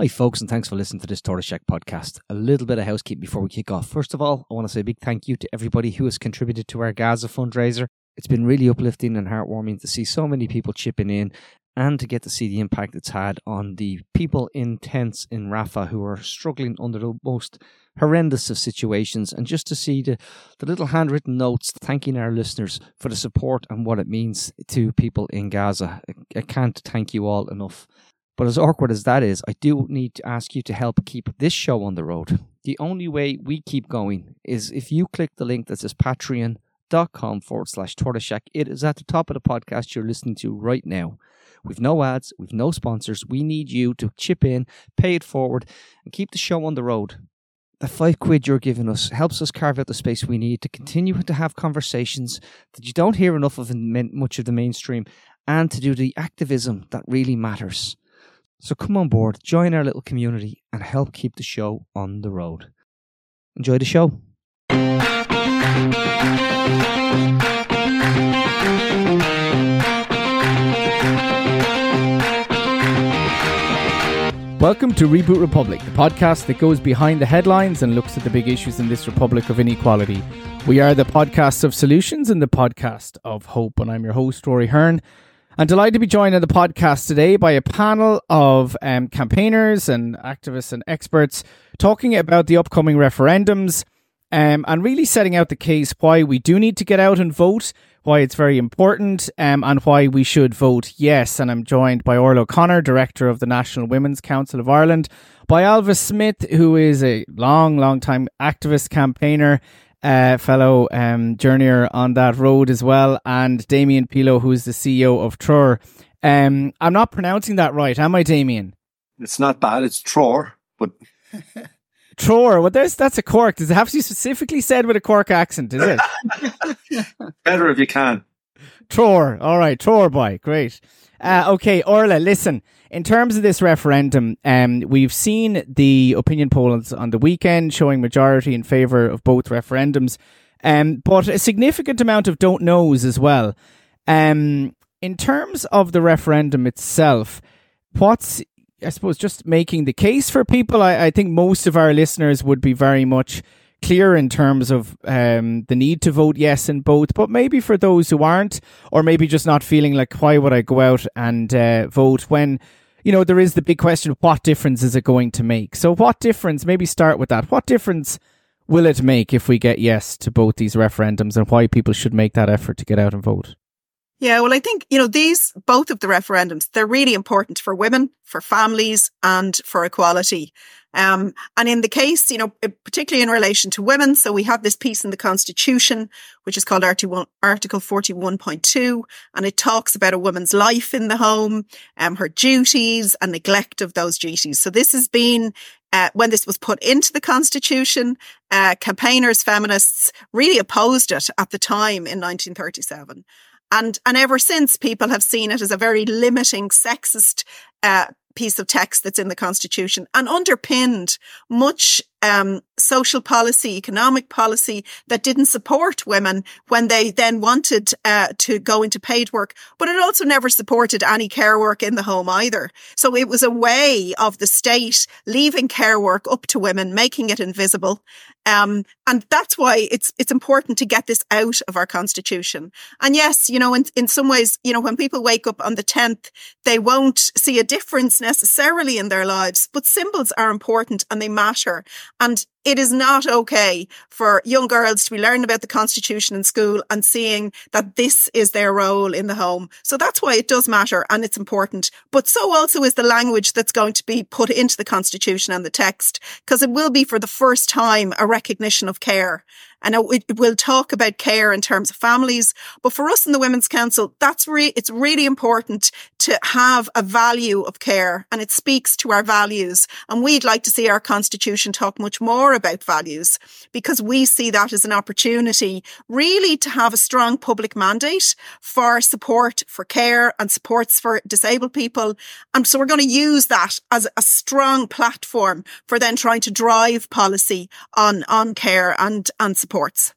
Hi, folks, and thanks for listening to this Tortoise Shack podcast. A little bit of housekeeping before we kick off. First of all, I want to say a big thank you to everybody who has contributed to our Gaza fundraiser. It's been really uplifting and heartwarming to see so many people chipping in and to get to see the impact it's had on the people in tents in Rafah who are struggling under the most horrendous of situations, and just to see the, the little handwritten notes thanking our listeners for the support and what it means to people in Gaza. I can't thank you all enough. But as awkward as that is, I do need to ask you to help keep this show on the road. The only way we keep going is if you click the link that says patreon.com forward slash tortoiseshack. It is at the top of the podcast you're listening to right now. We've no ads, we've no sponsors. We need you to chip in, pay it forward, and keep the show on the road. The five quid you're giving us helps us carve out the space we need to continue to have conversations that you don't hear enough of in much of the mainstream and to do the activism that really matters. So come on board, join our little community, and help keep the show on the road. Enjoy the show. Welcome to Reboot Republic, the podcast that goes behind the headlines and looks at the big issues in this republic of inequality. We are the podcast of solutions and the podcast of hope, and I'm your host, Rory Hearne. I'm delighted to be joined on the podcast today by a panel of um, campaigners and activists and experts talking about the upcoming referendums um, and really setting out the case why we do need to get out and vote, why it's very important, um, and why we should vote yes. And I'm joined by Orla O'Connor, Director of the National Women's Council of Ireland, by Ailbhe Smyth, who is a long, long time activist campaigner uh, fellow um, journeyer on that road as well, and Damien Peelo, who's the CEO of Treoir. Um, I'm not pronouncing that right, am I, Damien? It's not bad. It's Treoir, but Treoir. Well, there's that's a Cork. Does it have to be specifically said with a Cork accent? Is it? Better if you can. Treoir. All right, Treoir boy. Great. Uh, okay, Orla, listen. In terms of this referendum, um, we've seen the opinion polls on the weekend showing majority in favour of both referendums, um, but a significant amount of don't knows as well. Um, in terms of the referendum itself, what's I suppose just making the case for people. I, I think most of our listeners would be very much clear in terms of um, the need to vote yes in both, but maybe for those who aren't, or maybe just not feeling like, why would I go out and uh, vote when, you know, there is the big question what difference is it going to make? So, what difference, maybe start with that. What difference will it make if we get yes to both these referendums and why people should make that effort to get out and vote? Yeah, well, I think, you know, these, both of the referendums, they're really important for women, for families, and for equality. Um, and in the case, you know, particularly in relation to women, so we have this piece in the Constitution, which is called Article 41.2, and it talks about a woman's life in the home, um, her duties and neglect of those duties. So this has been uh, when this was put into the Constitution, uh, campaigners, feminists really opposed it at the time in 1937. And, and ever since, people have seen it as a very limiting, sexist uh, piece of text that's in the Constitution and underpinned much um, social policy, economic policy that didn't support women when they then wanted uh, to go into paid work. But it also never supported any care work in the home either. So it was a way of the state leaving care work up to women, making it invisible. Um, and that's why it's it's important to get this out of our constitution. And yes, you know, in, in some ways, you know, when people wake up on the 10th, they won't see a difference necessarily in their lives, but symbols are important and they matter. And it is not okay for young girls to be learning about the Constitution in school and seeing that this is their role in the home. So that's why it does matter and it's important. But so also is the language that's going to be put into the Constitution and the text, because it will be for the first time a recognition of care. And it, will talk about care in terms of families. But for us in the Women's Council, that's re- it's really important to have a value of care and it speaks to our values. And we'd like to see our constitution talk much more about values because we see that as an opportunity really to have a strong public mandate for support for care and supports for disabled people. And so we're going to use that as a strong platform for then trying to drive policy on, on care and, and supports.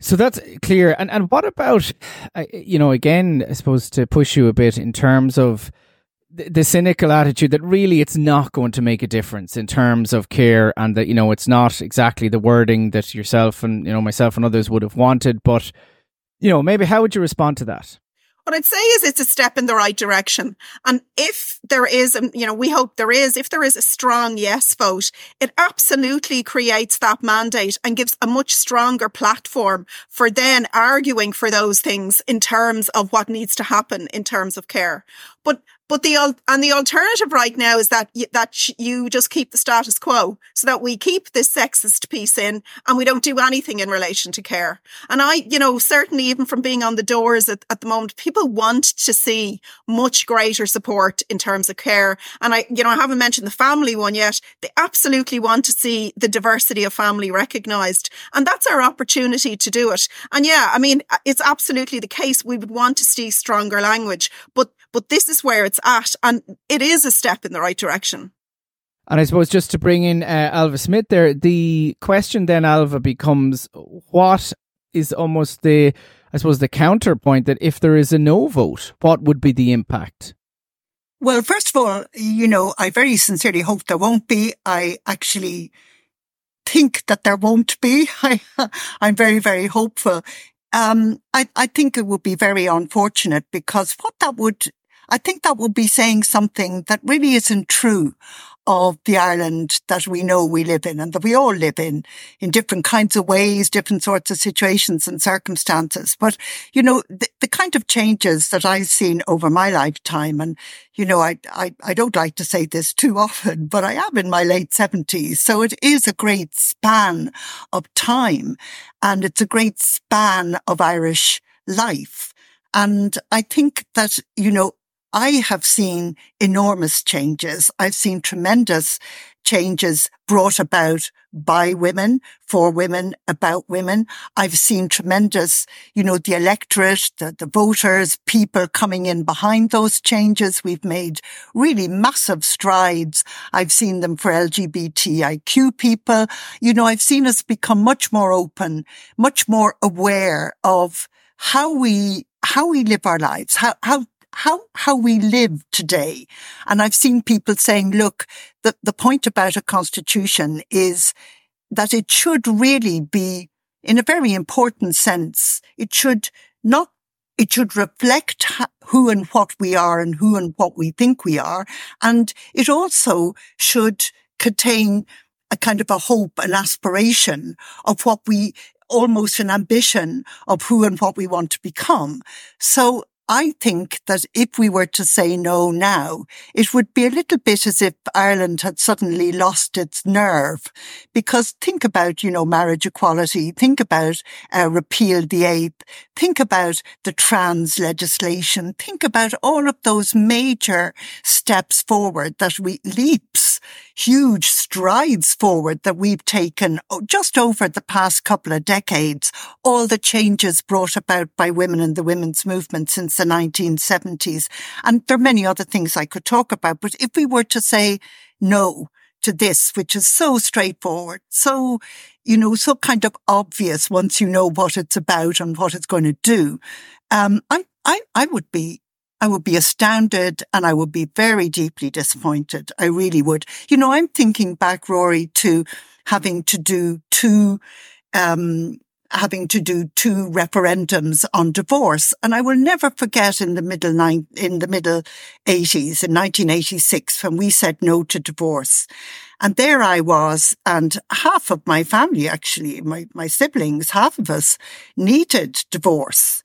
So that's clear. And and what about, uh, you know, again, I suppose to push you a bit in terms of the, the cynical attitude that really it's not going to make a difference in terms of care and that, you know, it's not exactly the wording that yourself and, you know, myself and others would have wanted. But, you know, maybe how would you respond to that? What I'd say is it's a step in the right direction. And if there is, you know, we hope there is, if there is a strong yes vote, it absolutely creates that mandate and gives a much stronger platform for then arguing for those things in terms of what needs to happen in terms of care. But but the and the alternative right now is that you, that you just keep the status quo, so that we keep this sexist piece in, and we don't do anything in relation to care. And I, you know, certainly even from being on the doors at, at the moment, people want to see much greater support in terms of care. And I, you know, I haven't mentioned the family one yet. They absolutely want to see the diversity of family recognised, and that's our opportunity to do it. And yeah, I mean, uh, it's absolutely the case. We would want to see stronger language, but but this is where it's at, and it is a step in the right direction. And I suppose just to bring in uh, Ailbhe Smyth there, the question then, Ailbhe, becomes what is almost the, I suppose, the counterpoint that if there is a no vote, what would be the impact? Well, first of all, you know, I very sincerely hope there won't be. I actually think that there won't be. I, I'm very, very hopeful. Um, I, I think it would be very unfortunate because what that would I think that would be saying something that really isn't true of the Ireland that we know we live in and that we all live in, in different kinds of ways, different sorts of situations and circumstances. But, you know, the, the kind of changes that I've seen over my lifetime, and, you know, I, I, I don't like to say this too often, but I am in my late seventies. So it is a great span of time and it's a great span of Irish life. And I think that, you know, I have seen enormous changes. I've seen tremendous changes brought about by women, for women, about women. I've seen tremendous, you know, the electorate, the, the voters, people coming in behind those changes. We've made really massive strides. I've seen them for LGBTIQ people. You know, I've seen us become much more open, much more aware of how we how we live our lives, how, how how, how we live today. And I've seen people saying, look, the, the point about a constitution is that it should really be, in a very important sense, it should not it should reflect who and what we are and who and what we think we are. And it also should contain a kind of a hope, an aspiration of what we, almost an ambition of who and what we want to become. So I think that if we were to say no now, it would be a little bit as if Ireland had suddenly lost its nerve. Because think about, you know, marriage equality, think about uh, repeal the eighth, think about the trans legislation, think about all of those major steps forward that we leaps, huge strides forward that we've taken just over the past couple of decades, all the changes brought about by women and the women's movement since the 1970s. And there are many other things I could talk about. But if we were to say no to this, which is so straightforward, so, you know, so kind of obvious once you know what it's about and what it's going to do, um, I, I, I would be I would be astounded and I would be very deeply disappointed. I really would. You know, I'm thinking back, Rory, to having to do two um, having to do two referendums on divorce. And I will never forget in the middle nine, in the middle eighties, in 1986, when we said no to divorce. And there I was, and half of my family, actually, my, my siblings, half of us needed divorce.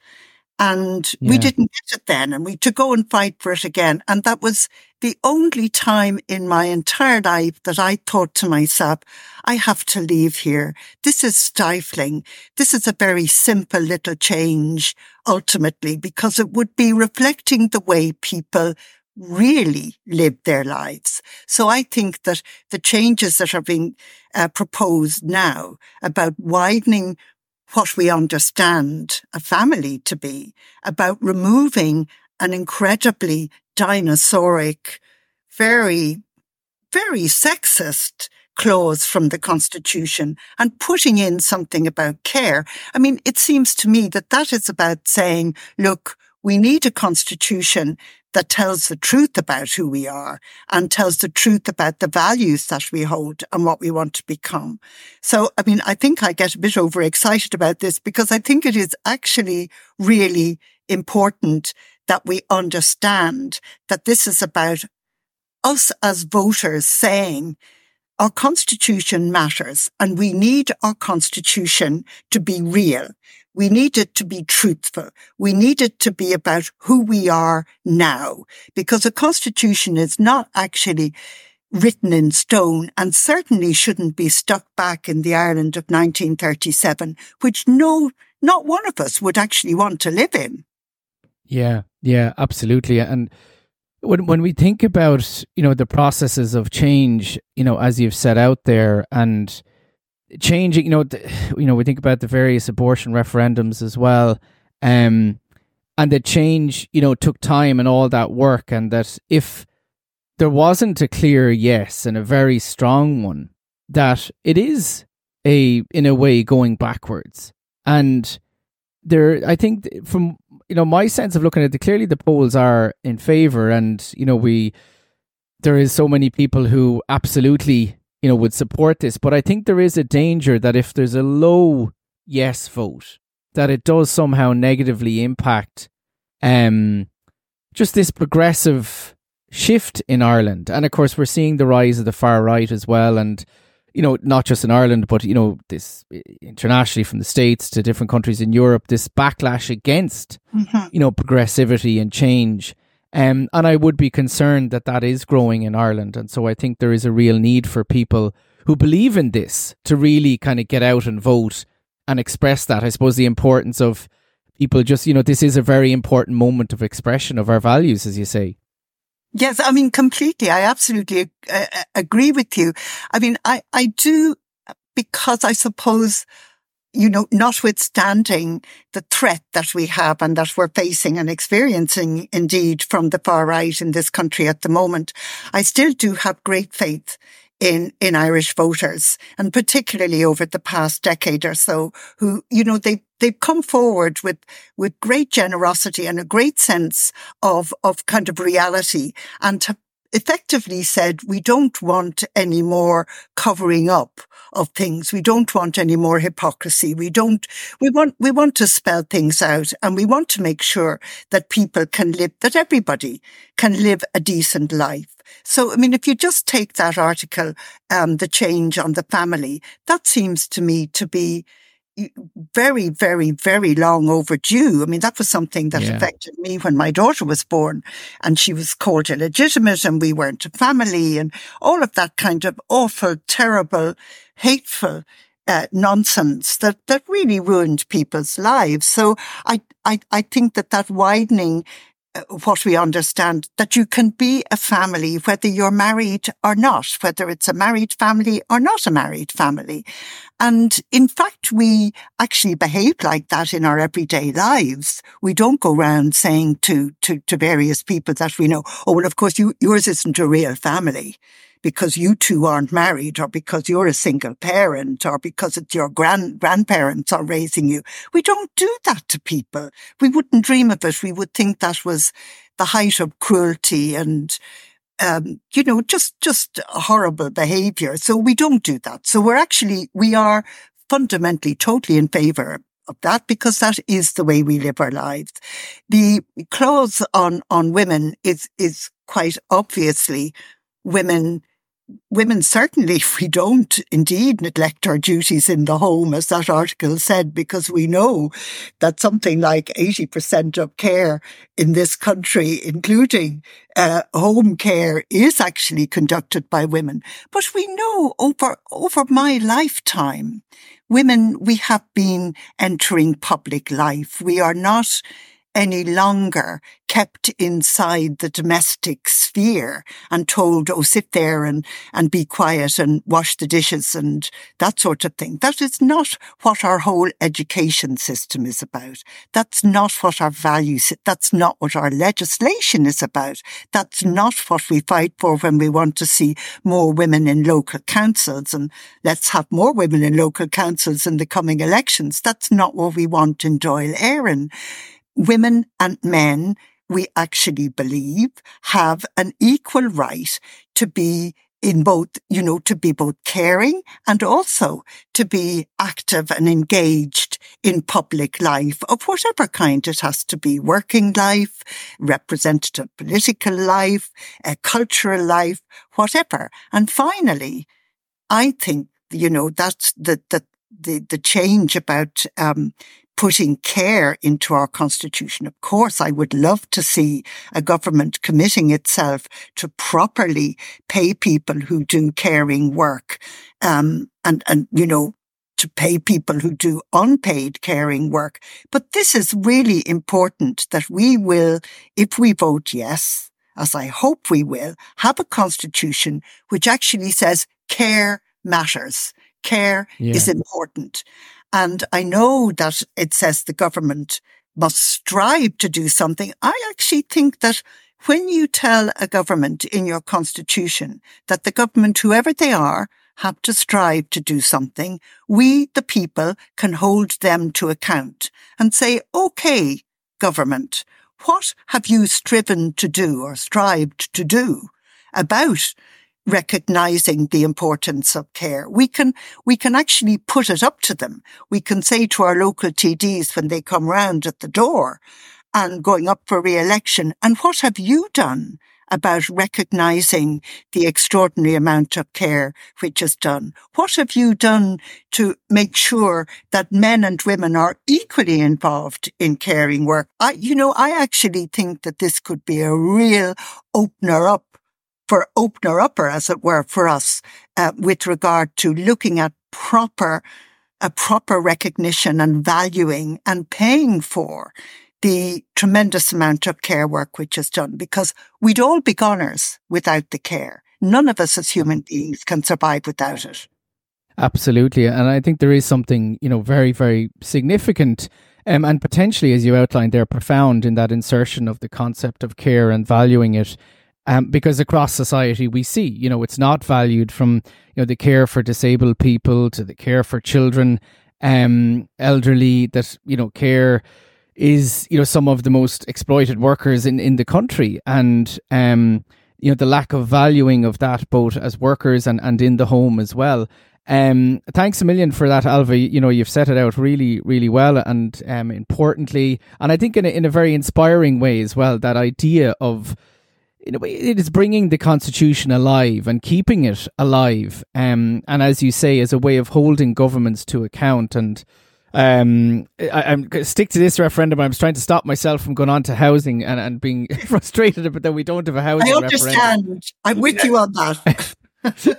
And yeah. we didn't get it then and we to go and fight for it again. And that was the only time in my entire life that I thought to myself, I have to leave here. This is stifling. This is a very simple little change ultimately because it would be reflecting the way people really live their lives. So I think that the changes that are being uh, proposed now about widening what we understand a family to be, about removing an incredibly dinosauric, very, very sexist clause from the constitution and putting in something about care. I mean, it seems to me that that is about saying, look, we need a constitution that tells the truth about who we are and tells the truth about the values that we hold and what we want to become. So, I mean, I think I get a bit overexcited about this because I think it is actually really important that we understand that this is about us as voters saying our constitution matters and we need our constitution to be real. We need it to be truthful. We need it to be about who we are now because a constitution is not actually written in stone and certainly shouldn't be stuck back in the Ireland of 1937, which no, not one of us would actually want to live in. Yeah, yeah, absolutely. And when when we think about you know the processes of change, you know, as you've set out there, and changing, you know, the, you know, we think about the various abortion referendums as well, um, and the change, you know, took time and all that work, and that if there wasn't a clear yes and a very strong one, that it is a in a way going backwards, and there, I think from you know, my sense of looking at it, clearly the polls are in favor, and you know, we there is so many people who absolutely you know would support this, but I think there is a danger that if there's a low yes vote, that it does somehow negatively impact um just this progressive shift in Ireland, and of course we're seeing the rise of the far right as well, and you know, not just in Ireland, but, you know, this internationally from the States to different countries in Europe, this backlash against, mm-hmm. you know, progressivity and change. Um, and I would be concerned that that is growing in Ireland. And so I think there is a real need for people who believe in this to really kind of get out and vote and express that. I suppose the importance of people just, you know, this is a very important moment of expression of our values, as you say. Yes, I mean, completely. I absolutely uh, uh, agree with you. I mean, I, I do, because I suppose, you know, notwithstanding the threat that we have and that we're facing and experiencing indeed from the far right in this country at the moment, I still do have great faith in, in Irish voters and particularly over the past decade or so who, you know, they, they've come forward with, with great generosity and a great sense of, of kind of reality and have effectively said, we don't want any more covering up of things. We don't want any more hypocrisy. We don't, we want, we want to spell things out and we want to make sure that people can live, that everybody can live a decent life. So, I mean, if you just take that article, um, the change on the family, that seems to me to be very, very, very long overdue. I mean, that was something that yeah. affected me when my daughter was born and she was called illegitimate and we weren't a family and all of that kind of awful, terrible, hateful uh, nonsense that, that really ruined people's lives. So I, I, I think that that widening Uh, what we understand that you can be a family whether you're married or not, whether it's a married family or not a married family. And in fact, we actually behave like that in our everyday lives. We don't go around saying to, to, to various people that we know, oh, well, of course, you, yours isn't a real family because you two aren't married or because you're a single parent or because it's your grand grandparents are raising you. We don't do that to people. We wouldn't dream of it. We would think that was the height of cruelty and um, you know, just, just horrible behavior. So we don't do that. So we're actually, we are fundamentally totally in favor of that because that is the way we live our lives. The clause on, on women is, is quite obviously women women certainly, we don't indeed neglect our duties in the home, as that article said, because we know that something like 80% of care in this country, including uh, home care, is actually conducted by women. But we know over, over my lifetime, women, we have been entering public life. We are not any longer kept inside the domestic sphere and told, oh, sit there and, and be quiet and wash the dishes and that sort of thing. That is not what our whole education system is about. That's not what our values, that's not what our legislation is about. That's not what we fight for when we want to see more women in local councils and let's have more women in local councils in the coming elections. That's not what we want in Dáil Éireann women and men we actually believe have an equal right to be in both, you know, to be both caring and also to be active and engaged in public life of whatever kind it has to be working life, representative political life, uh, cultural life, whatever. And finally, I think, you know, that's the, the, the, the change about, um, putting care into our constitution. Of course, I would love to see a government committing itself to properly pay people who do caring work, um, and, and, you know, to pay people who do unpaid caring work. But this is really important that we will, if we vote yes, as I hope we will, have a constitution which actually says care matters. Care yeah. is important. And I know that it says the government must strive to do something. I actually think that when you tell a government in your constitution that the government, whoever they are, have to strive to do something, we, the people, can hold them to account and say, okay, government, what have you striven to do or strived to do about recognizing the importance of care. We can, we can actually put it up to them. We can say to our local TDs when they come round at the door and going up for re-election, and what have you done about recognizing the extraordinary amount of care which is done? What have you done to make sure that men and women are equally involved in caring work? I, you know, I actually think that this could be a real opener up for opener upper, as it were, for us uh, with regard to looking at proper, a proper recognition and valuing and paying for the tremendous amount of care work which is done because we'd all be goners without the care. None of us as human beings can survive without it. Absolutely. And I think there is something, you know, very, very significant um, and potentially, as you outlined there, profound in that insertion of the concept of care and valuing it um, because across society we see, you know, it's not valued from you know the care for disabled people to the care for children, um, elderly. That you know, care is you know some of the most exploited workers in in the country, and um, you know the lack of valuing of that both as workers and and in the home as well. Um, thanks a million for that, Ailbhe. You know, you've set it out really, really well and um, importantly, and I think in a, in a very inspiring way as well. That idea of in a way, it is bringing the constitution alive and keeping it alive. Um, and as you say, as a way of holding governments to account. And um, I, am stick to this referendum. I'm trying to stop myself from going on to housing and, and being frustrated, but that we don't have a housing. I understand. Referendum. I'm with you on that.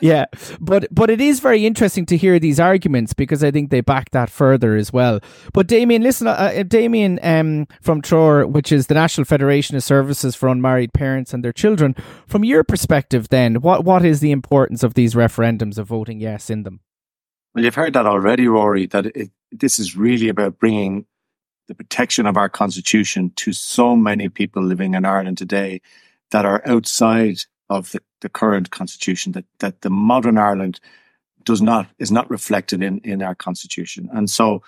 yeah, but but it is very interesting to hear these arguments because I think they back that further as well. But Damien, listen, uh, uh Damien um, from Treoir, which is the National Federation of Services for Unmarried Parents and Their Children, from your perspective, then what what is the importance of these referendums of voting yes in them? Well, you've heard that already, Rory. That it, this is really about bringing the protection of our constitution to so many people living in Ireland today that are outside of the, the current constitution that, that the modern Ireland does not, is not reflected in, in our constitution. And so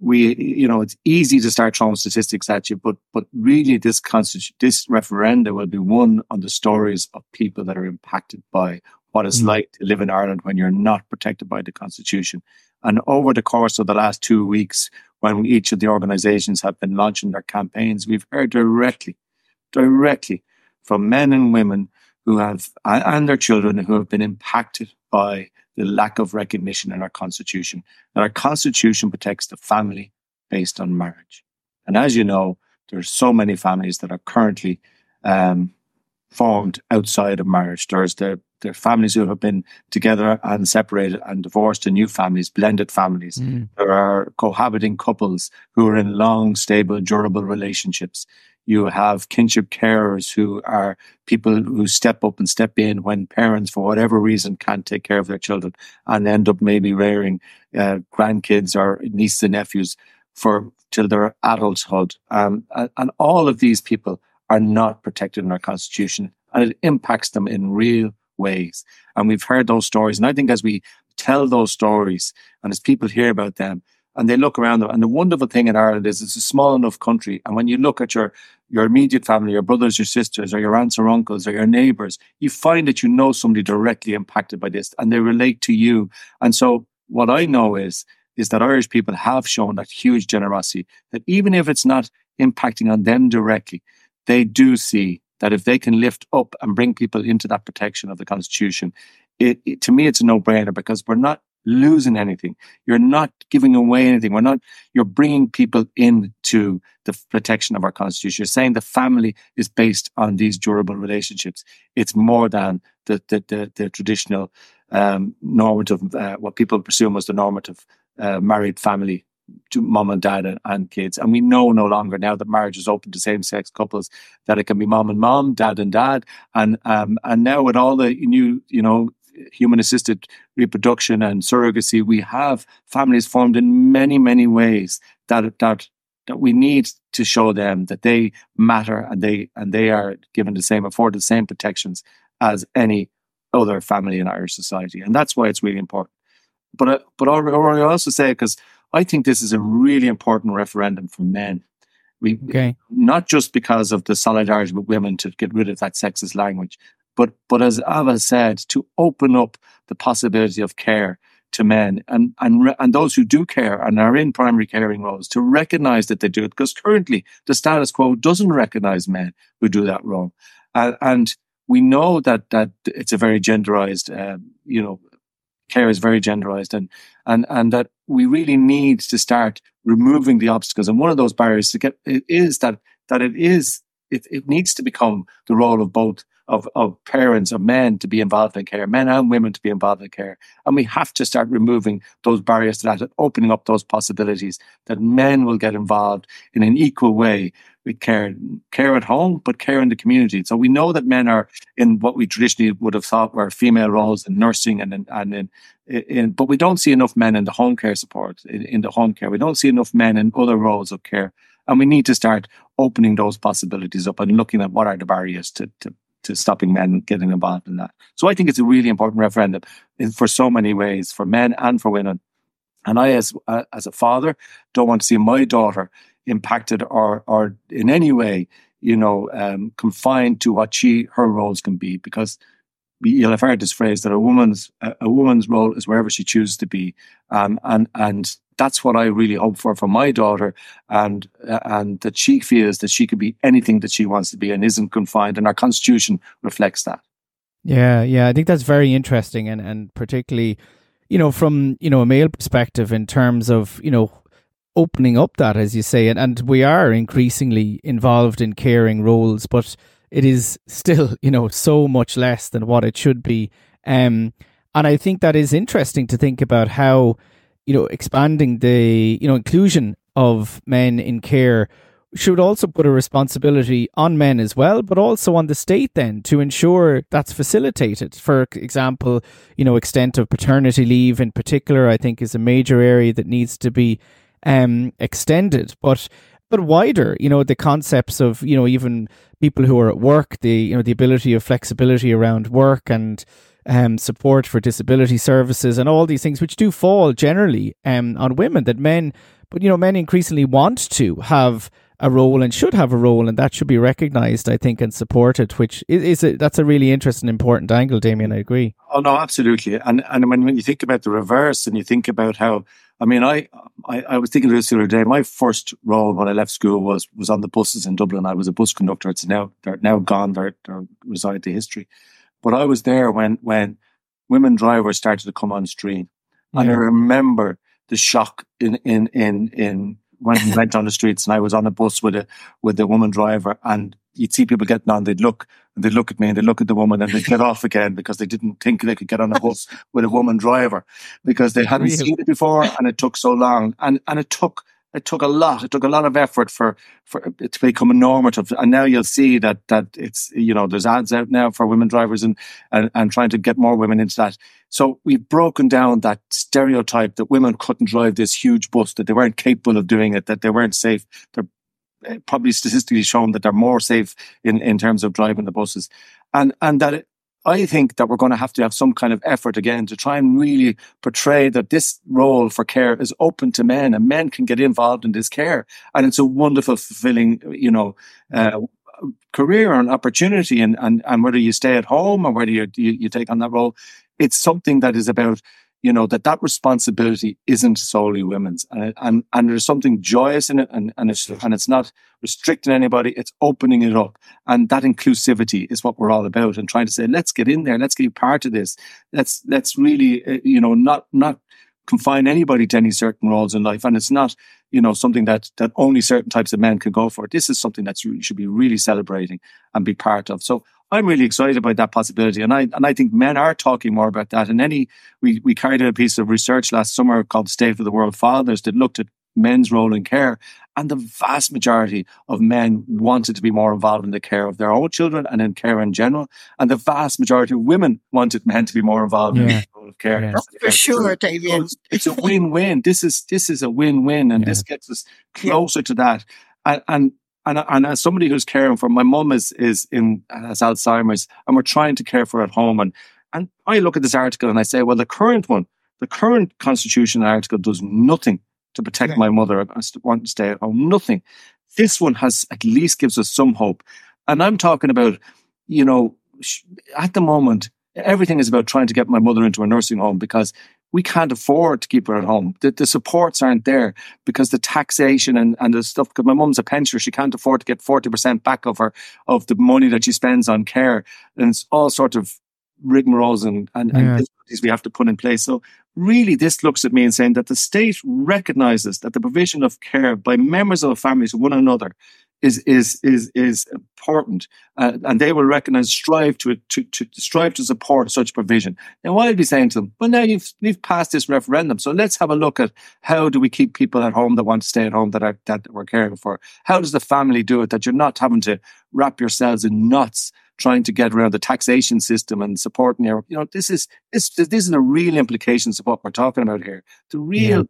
we, you know, it's easy to start throwing statistics at you, but, but really this constitution, this referenda will be won on the stories of people that are impacted by what it's mm. like to live in Ireland when you're not protected by the constitution. And over the course of the last two weeks, when each of the organizations have been launching their campaigns, we've heard directly, directly from men and women who have, and their children who have been impacted by the lack of recognition in our constitution. That our constitution protects the family based on marriage. And as you know, there are so many families that are currently um, formed outside of marriage. There's the there are families who have been together and separated and divorced to new families, blended families. Mm. There are cohabiting couples who are in long, stable, durable relationships. You have kinship carers who are people who step up and step in when parents, for whatever reason, can't take care of their children and end up maybe rearing uh, grandkids or nieces and nephews for till their adulthood. Um, and, and all of these people are not protected in our constitution and it impacts them in real ways. And we've heard those stories. And I think as we tell those stories and as people hear about them, and they look around them. And the wonderful thing in Ireland is it's a small enough country. And when you look at your, your immediate family, your brothers, your sisters, or your aunts or uncles, or your neighbors, you find that you know somebody directly impacted by this and they relate to you. And so what I know is, is that Irish people have shown that huge generosity that even if it's not impacting on them directly, they do see that if they can lift up and bring people into that protection of the Constitution, it, it, to me, it's a no brainer because we're not losing anything. You're not giving away anything. We're not, you're bringing people into the protection of our constitution. You're saying the family is based on these durable relationships. It's more than the, the, the, the traditional, um, normative, uh, what people presume was the normative, uh, married family to mom and dad and, and, kids. And we know no longer now that marriage is open to same sex couples that it can be mom and mom, dad and dad. And, um, and now with all the new, you know, human assisted reproduction and surrogacy, we have families formed in many, many ways that, that, that we need to show them that they matter and they, and they are given the same, afforded the same protections as any other family in Irish society. And that's why it's really important. But, uh, but I, I also say, because I think this is a really important referendum for men. We, okay. Not just because of the solidarity with women to get rid of that sexist language, but, but as Ailbhe said, to open up the possibility of care to men and, and, and those who do care and are in primary caring roles to recognize that they do it because currently the status quo doesn't recognize men who do that role. Uh, and we know that, that it's a very genderized, uh, you know, care is very genderized and, and, and that we really need to start removing the obstacles. And one of those barriers to get is that, that it is, it, it needs to become the role of both of, of parents, of men to be involved in care, men and women to be involved in care. And we have to start removing those barriers to that and opening up those possibilities that men will get involved in an equal way with care, care at home, but care in the community. So we know that men are in what we traditionally would have thought were female roles in nursing and in, and in, in but we don't see enough men in the home care support, in, in the home care. We don't see enough men in other roles of care. And we need to start opening those possibilities up and looking at what are the barriers to, to to stopping men getting involved in that. So I think it's a really important referendum for so many ways, for men and for women. And I, as uh, as a father, don't want to see my daughter impacted or or in any way, you know, um, confined to what she her roles can be, because you'll have heard this phrase that a woman's a woman's role is wherever she chooses to be, um, and and that's what I really hope for for my daughter, and uh, and that she feels that she could be anything that she wants to be and isn't confined, and our constitution reflects that. Yeah, yeah, I think that's very interesting, and and particularly, you know, from you know a male perspective in terms of you know opening up that, as you say, and and we are increasingly involved in caring roles, but it is still you know so much less than what it should be. Um, and I think that is interesting to think about how you know, expanding the, you know, inclusion of men in care should also put a responsibility on men as well, but also on the state then to ensure that's facilitated. For example, you know, extent of paternity leave in particular, I think is a major area that needs to be um, extended. But but wider, you know, the concepts of, you know, even people who are at work, the you know, the ability of flexibility around work and um, support for disability services and all these things, which do fall generally um, on women, that men, but you know, men increasingly want to have a role and should have a role, and that should be recognised, I think, and supported. Which is, is a, that's a really interesting, important angle, Damien. I agree. Oh no, absolutely. And and when when you think about the reverse, and you think about how, I mean, I I, I was thinking of this the other day. My first role when I left school was was on the buses in Dublin. I was a bus conductor. It's now they're now gone. They're, they're resigned to history. But I was there when when women drivers started to come on stream, yeah. and I remember the shock in in in in when we went on the streets, and I was on a bus with a with a woman driver, and you'd see people getting on, they'd look, and they'd look at me, and they'd look at the woman, and they'd get off again because they didn't think they could get on a bus with a woman driver because they hadn't seen it before, and it took so long, and and it took it took a lot. It took a lot of effort for for it to become a normative. And now you'll see that that it's you know there's ads out now for women drivers and and, and trying to get more women into that. So we've broken down that stereotype that women couldn't drive this huge bus, that they weren't capable of doing it, that they weren't safe. They're eh, probably statistically shown that they're more safe in in terms of driving the buses, and and that it, I think that we're going to have to have some kind of effort again to try and really portray that this role for care is open to men and men can get involved in this care. And it's a wonderful, fulfilling, you know, uh, career and opportunity. And, and, and whether you stay at home or whether you, you, you take on that role, it's something that is about you know, that that responsibility isn't solely women's and, and, and there's something joyous in it and, and it's, and it's not restricting anybody. It's opening it up. And that inclusivity is what we're all about and trying to say, let's get in there. Let's get part of this. Let's, let's really, uh, you know, not, not confine anybody to any certain roles in life. And it's not, you know, something that, that only certain types of men can go for. This is something that you should be really celebrating and be part of. So I'm really excited about that possibility. And I, and I think men are talking more about that. And any, we, we carried out a piece of research last summer called State of the World Fathers that looked at men's role in care. And the vast majority of men wanted to be more involved in the care of their own children and in care in general. And the vast majority of women wanted men to be more involved yeah. in the role of care. Yeah. Oh, for sure, David. So it's a win-win. This is, this is a win-win and yeah. this gets us closer to that. And, and and, and as somebody who's caring for my mum is is in has Alzheimer's and we're trying to care for her at home and and I look at this article and I say, well, the current one, the current constitution article does nothing to protect my mother. I want to stay at home. Nothing. This one has at least gives us some hope. And I'm talking about, you know, at the moment, everything is about trying to get my mother into a nursing home because we can't afford to keep her at home. The, the supports aren't there because the taxation and, and the stuff, because my mum's a pensioner, she can't afford to get 40% back of her, of the money that she spends on care. And it's all sort of rigmaroles and, and, yeah. and difficulties we have to put in place. So really this looks at me and saying that the state recognizes that the provision of care by members of families to one another is is is is important, uh, and they will recognise strive to, to to strive to support such provision. Now, what I'd be saying to them, well, now you've you've passed this referendum, so let's have a look at how do we keep people at home that want to stay at home that are that we're caring for. How does the family do it that you're not having to wrap yourselves in knots trying to get around the taxation system and supporting your, you know, this is this this is the real implications of what we're talking about here. The real yeah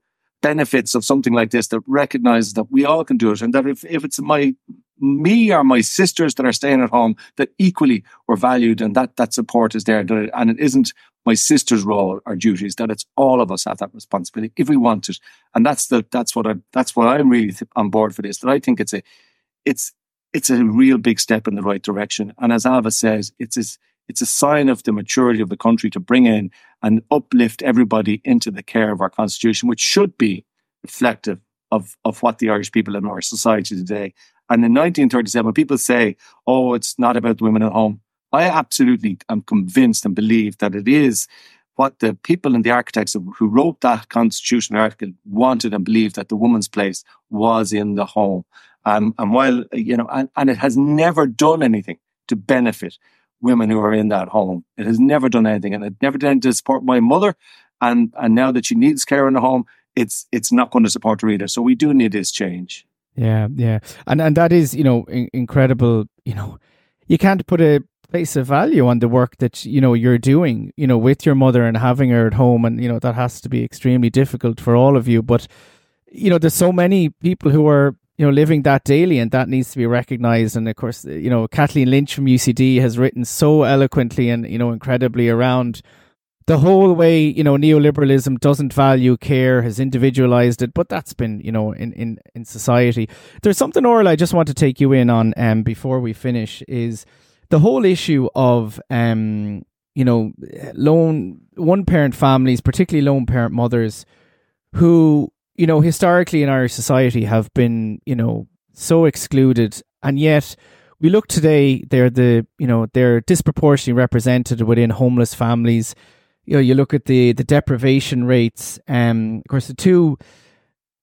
benefits of something like this that recognizes that we all can do it and that if, if it's my me or my sisters that are staying at home that equally we're valued and that that support is there and it isn't my sister's role or duties that it's all of us have that responsibility if we want it. And that's the that's what I that's what I'm really on board for this that I think it's a it's it's a real big step in the right direction. And as Ailbhe says it's it's it's a sign of the maturity of the country to bring in and uplift everybody into the care of our constitution, which should be reflective of, of what the Irish people in our society today. And in 1937, people say, oh, it's not about women at home. I absolutely am convinced and believe that it is what the people and the architects who wrote that constitutional article wanted and believed that the woman's place was in the home. Um, and while, you know, and, and it has never done anything to benefit women who are in that home. It has never done anything, and it never did to support my mother. And and now that she needs care in the home, it's it's not going to support her either. So we do need this change. Yeah, yeah, and and that is you know in- incredible. You know, you can't put a place of value on the work that you know you're doing. You know, with your mother and having her at home, and you know that has to be extremely difficult for all of you. But you know, there's so many people who are you know, living that daily, and that needs to be recognised. And of course, you know, Kathleen Lynch from UCD has written so eloquently and you know incredibly around the whole way you know neoliberalism doesn't value care, has individualised it, but that's been you know in in in society. There's something, Orla, I just want to take you in on um before we finish is the whole issue of um you know lone one parent families, particularly lone parent mothers, who you know, historically in Irish society have been, you know, so excluded, and yet we look today, they're the, you know, they're disproportionately represented within homeless families. You know, you look at the the deprivation rates. Um, of course, the two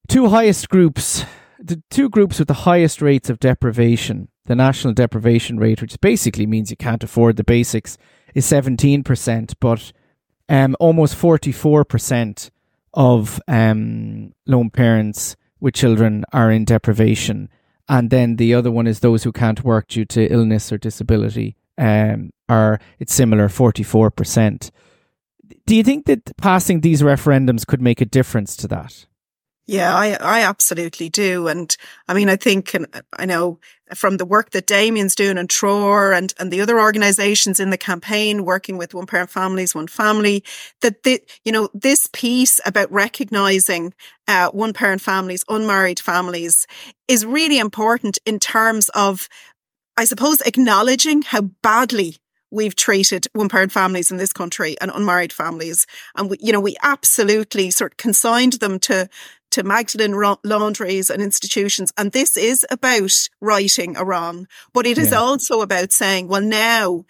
two highest groups, the two groups with the highest rates of deprivation, the national deprivation rate, which basically means you can't afford the basics, is seventeen percent, but um, almost forty four percent of um, lone parents with children are in deprivation. And then the other one is those who can't work due to illness or disability. Um, are it's similar, forty four percent. Do you think that passing these referendums could make a difference to that? Yeah, I, I absolutely do. And I mean, I think, and I know from the work that Damien's doing in Treoir and, and the other organizations in the campaign working with one parent families, one family, that the, you know, this piece about recognizing uh, one parent families, unmarried families is really important in terms of, I suppose, acknowledging how badly we've treated one parent families in this country and unmarried families. And we, you know, we absolutely sort of consigned them to, to Magdalene laundries and institutions. And this is about righting a wrong, but it is yeah. also about saying, well, now,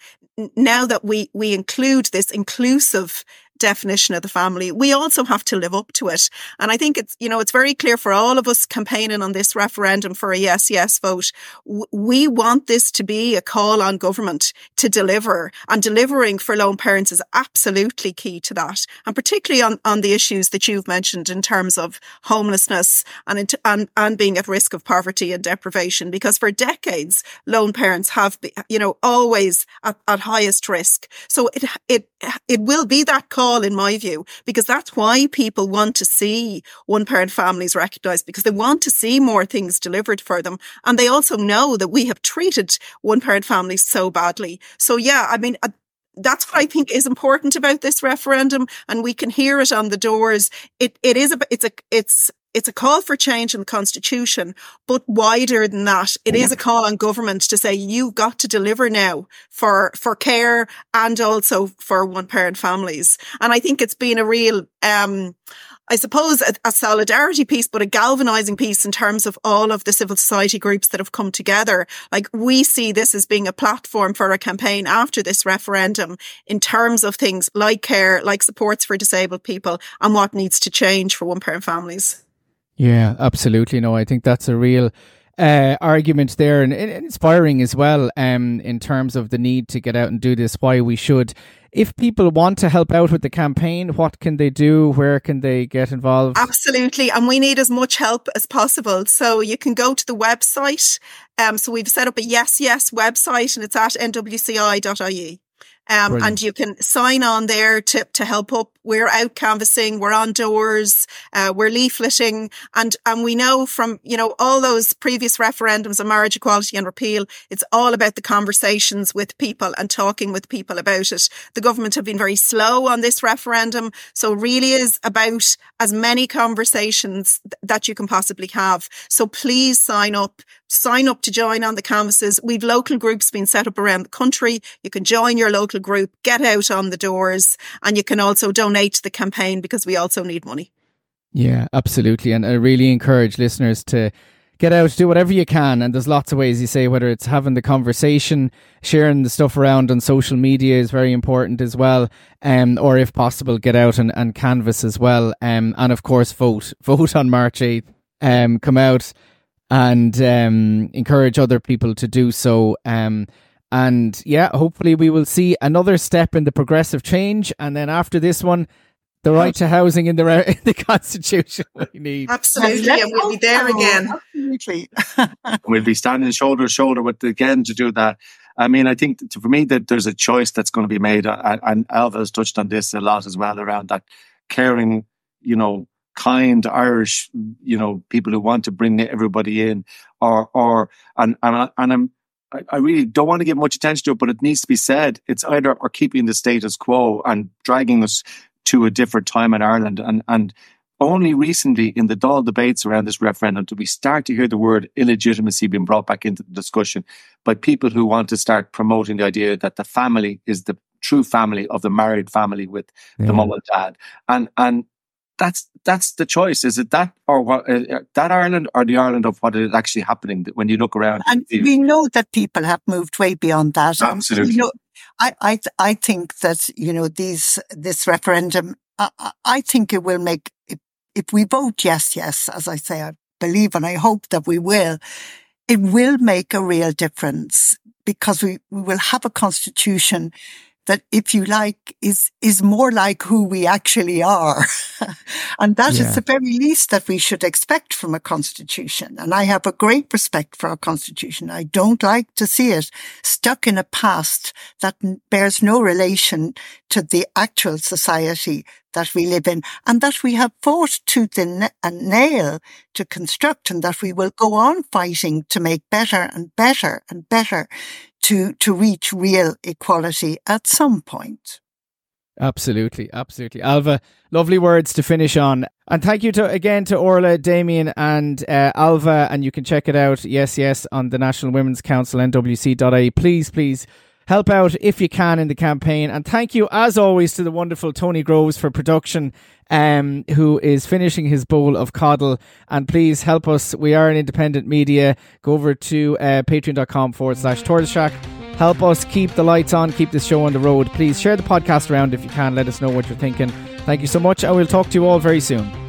now that we, we include this inclusive definition of the family, we also have to live up to it. And I think it's, you know, it's very clear for all of us campaigning on this referendum for a yes, yes vote. We want this to be a call on government to deliver and delivering for lone parents is absolutely key to that. And particularly on, on the issues that you've mentioned in terms of homelessness and, and, and being at risk of poverty and deprivation, because for decades, lone parents have, you know, always at, at highest risk. So it, it, it will be that call all, in my view, because that's why people want to see one parent families recognised because they want to see more things delivered for them. And they also know that we have treated one parent families so badly. So yeah, I mean, that's what I think is important about this referendum, and we can hear it on the doors. It it is a it's a it's it's a call for change in the constitution, but wider than that, it is a call on government to say you've got to deliver now for, for care and also for one parent families. And I think it's been a real, um, I suppose a, a, solidarity piece, but a galvanizing piece in terms of all of the civil society groups that have come together. Like we see this as being a platform for a campaign after this referendum in terms of things like care, like supports for disabled people and what needs to change for one parent families. Yeah, absolutely. No, I think that's a real uh, argument there and, and, inspiring as well um, in terms of the need to get out and do this, why we should. If people want to help out with the campaign, what can they do? Where can they get involved? Absolutely. And we need as much help as possible. So you can go to the website. Um, so we've set up a Yes Yes website and it's at nwci.ie. Um, and you can sign on there to, to help up. We're out canvassing. We're on doors. Uh, we're leafleting. And, and we know from, you know, all those previous referendums on marriage equality and repeal, it's all about the conversations with people and talking with people about it. The government have been very slow on this referendum. So really is about as many conversations th- that you can possibly have. So please sign up sign up to join on the canvases. We've local groups being set up around the country. You can join your local group, get out on the doors, and you can also donate to the campaign because we also need money. Yeah, absolutely. And I really encourage listeners to get out, do whatever you can. And there's lots of ways you say, whether it's having the conversation, sharing the stuff around on social media is very important as well. Um, or if possible, get out and, and canvass as well. Um, and of course, vote, vote on March 8th. Um, come out and um, encourage other people to do so. Um, and yeah, hopefully we will see another step in the progressive change. And then after this one, the right to housing in the in the constitution we need. Absolutely, and we'll be there again. Absolutely, we'll be standing shoulder to shoulder with again to do that. I mean, I think for me that there's a choice that's going to be made, and Ailbhe has touched on this a lot as well around that caring, you know, kind Irish, you know, people who want to bring everybody in, or or and and, and I'm. I really don't want to give much attention to it, but it needs to be said. It's either or keeping the status quo and dragging us to a different time in Ireland. And and only recently in the Dáil debates around this referendum do we start to hear the word illegitimacy being brought back into the discussion by people who want to start promoting the idea that the family is the true family of the married family with yeah. the mum and dad. And and that's that's the choice. Is it that or what? Uh, uh, that Ireland or the Ireland of what is actually happening when you look around? And we know that people have moved way beyond that. Absolutely. You know, I I I think that you know these this referendum. I, I think it will make if, if we vote yes, yes, as I say, I believe and I hope that we will. It will make a real difference because we, we will have a constitution that, if you like, is, is more like who we actually are. and that yeah. is the very least that we should expect from a constitution. And I have a great respect for our constitution. I don't like to see it stuck in a past that bears no relation to the actual society that we live in and that we have fought tooth and nail to construct and that we will go on fighting to make better and better and better to, to reach real equality at some point. Absolutely, absolutely. Ailbhe, lovely words to finish on. And thank you to again to Orla, Damien, and uh, Ailbhe. And you can check it out, yes, yes, on the National Women's Council, nwc.ie. Please, please help out if you can in the campaign. And thank you, as always, to the wonderful Tony Groves for production, um, who is finishing his bowl of coddle. And please help us. We are an independent media. Go over to uh, patreon.com forward slash Tortoise Shack Help us keep the lights on, keep this show on the road. Please share the podcast around if you can. Let us know what you're thinking. Thank you so much, and we'll talk to you all very soon.